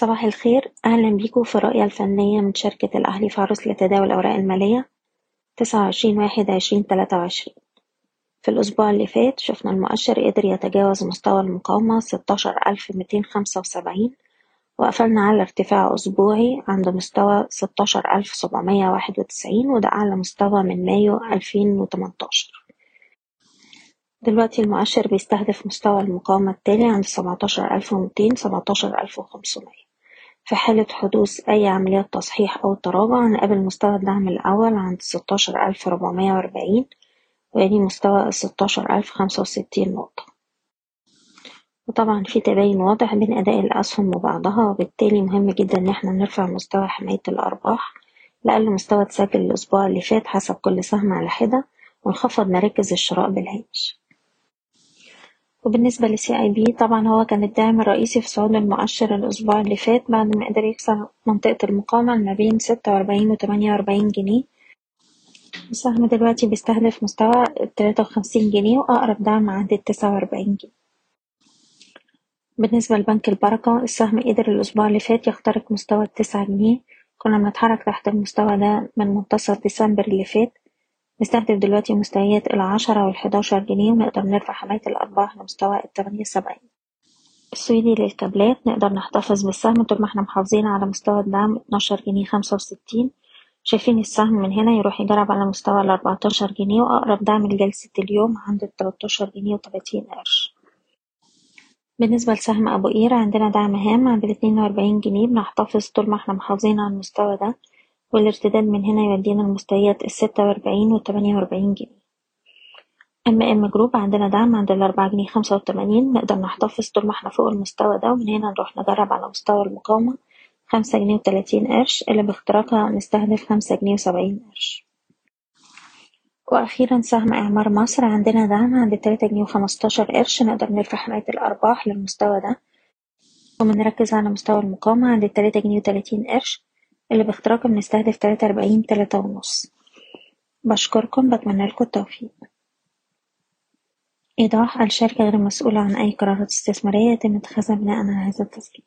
صباح الخير. أهلا بيكم في الرؤية الفنية من شركة الأهلي فارس لتداول الأوراق المالية تسعة وعشرين واحد عشرين تلاتة وعشرين. في الأسبوع اللي فات شفنا المؤشر قدر يتجاوز مستوى المقاومة ستاشر ألف ميتين خمسة وسبعين وقفلنا على ارتفاع أسبوعي عند مستوى ستاشر ألف سبعمية واحد وتسعين وده أعلى مستوى من مايو ألفين وتمنتاشر. دلوقتي المؤشر بيستهدف مستوى المقاومة التالي عند سبعتاشر ألف ومتين سبعتاشر ألف وخمسمية. في حالة حدوث أي عمليات تصحيح أو تراجع نقابل مستوى الدعم الأول عند ستاشر ألف ربعمية وأربعين ويلي مستوى الستاشر ألف خمسة وستين نقطة. وطبعا في تباين واضح بين أداء الأسهم وبعضها وبالتالي مهم جدا إن إحنا نرفع مستوى حماية الأرباح لأقل مستوى اتسجل الأسبوع اللي فات حسب كل سهم على حدة ونخفض مراكز الشراء بالهامش. وبالنسبة لسي اي بي طبعا هو كان الداعم الرئيسي في صعود المؤشر الأسبوع اللي فات بعد ما قدر يكسر منطقة المقاومة ما بين ستة وأربعين وتمانية وأربعين جنيه. السهم دلوقتي بيستهدف مستوى التلاتة وخمسين جنيه وأقرب دعم عند التسعة وأربعين جنيه. بالنسبة لبنك البركة السهم قدر الأسبوع اللي فات يخترق مستوى التسعة جنيه. كنا بنتحرك تحت المستوى ده من منتصف ديسمبر اللي فات. نستهدف دلوقتي مستويات العشرة والحداشر جنيه ونقدر نرفع حماية الأرباح لمستوى التمانية وسبعين. السويدي للكابلات نقدر نحتفظ بالسهم طول ما إحنا محافظين على مستوى الدعم اتناشر جنيه خمسة وستين. شايفين السهم من هنا يروح يجرب على مستوى الأربعتاشر جنيه وأقرب دعم لجلسة اليوم عند التلاتاشر جنيه وتلاتين قرش. بالنسبة لسهم أبو قير عندنا دعم هام عند الاتنين وأربعين جنيه بنحتفظ طول ما إحنا محافظين على المستوى ده. والارتداد من هنا يودينا لمستويات الستة وأربعين والتمانية وأربعين جنيه. أم إم جروب عندنا دعم عند الأربعة جنيه خمسة وتمانين نقدر نحتفظ طول ما إحنا فوق المستوى ده ومن هنا نروح نجرب على مستوى المقاومة. خمسة جنيه وتلاتين قرش اللي باختراقها نستهدف خمسة جنيه وسبعين قرش. وأخيرا سهم إعمار مصر عندنا دعم عند تلاتة جنيه وخمستاشر قرش نقدر نرفع حماية الأرباح للمستوى ده. وبنركز على مستوى المقاومة عند التلاتة جنيه وتلاتين قرش اللي باختراقه بنستهدف تلاتة أربعين تلاتة ونص. بشكركم بتمنى التوفيق. إيضاح الشركة غير مسؤولة عن أي قرارات استثمارية يتم اتخاذها بناء على هذا التسجيل